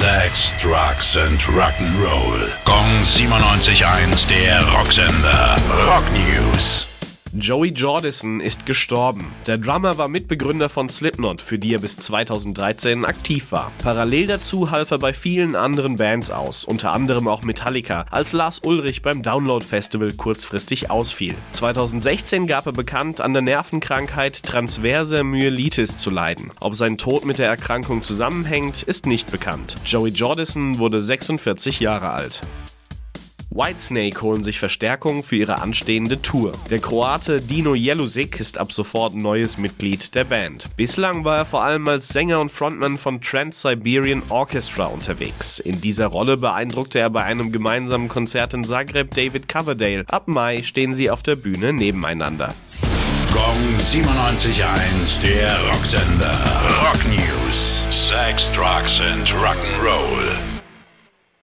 Sex, Drugs and Rock'n'Roll. Gong 97.1, der Rocksender. Rock News. Joey Jordison ist gestorben. Der Drummer war Mitbegründer von Slipknot, für die er bis 2013 aktiv war. Parallel dazu half er bei vielen anderen Bands aus, unter anderem auch Metallica, als Lars Ulrich beim Download Festival kurzfristig ausfiel. 2016 gab er bekannt, an der Nervenkrankheit transverse Myelitis zu leiden. Ob sein Tod mit der Erkrankung zusammenhängt, ist nicht bekannt. Joey Jordison wurde 46 Jahre alt. Whitesnake holen sich Verstärkung für ihre anstehende Tour. Der Kroate Dino Jelusic ist ab sofort neues Mitglied der Band. Bislang war er vor allem als Sänger und Frontman von Trans-Siberian Orchestra unterwegs. In dieser Rolle beeindruckte er bei einem gemeinsamen Konzert in Zagreb David Coverdale. Ab Mai stehen sie auf der Bühne nebeneinander. Gong 97.1, der Rocksender. Rock News. Sex, Drugs and Rock'n'Roll.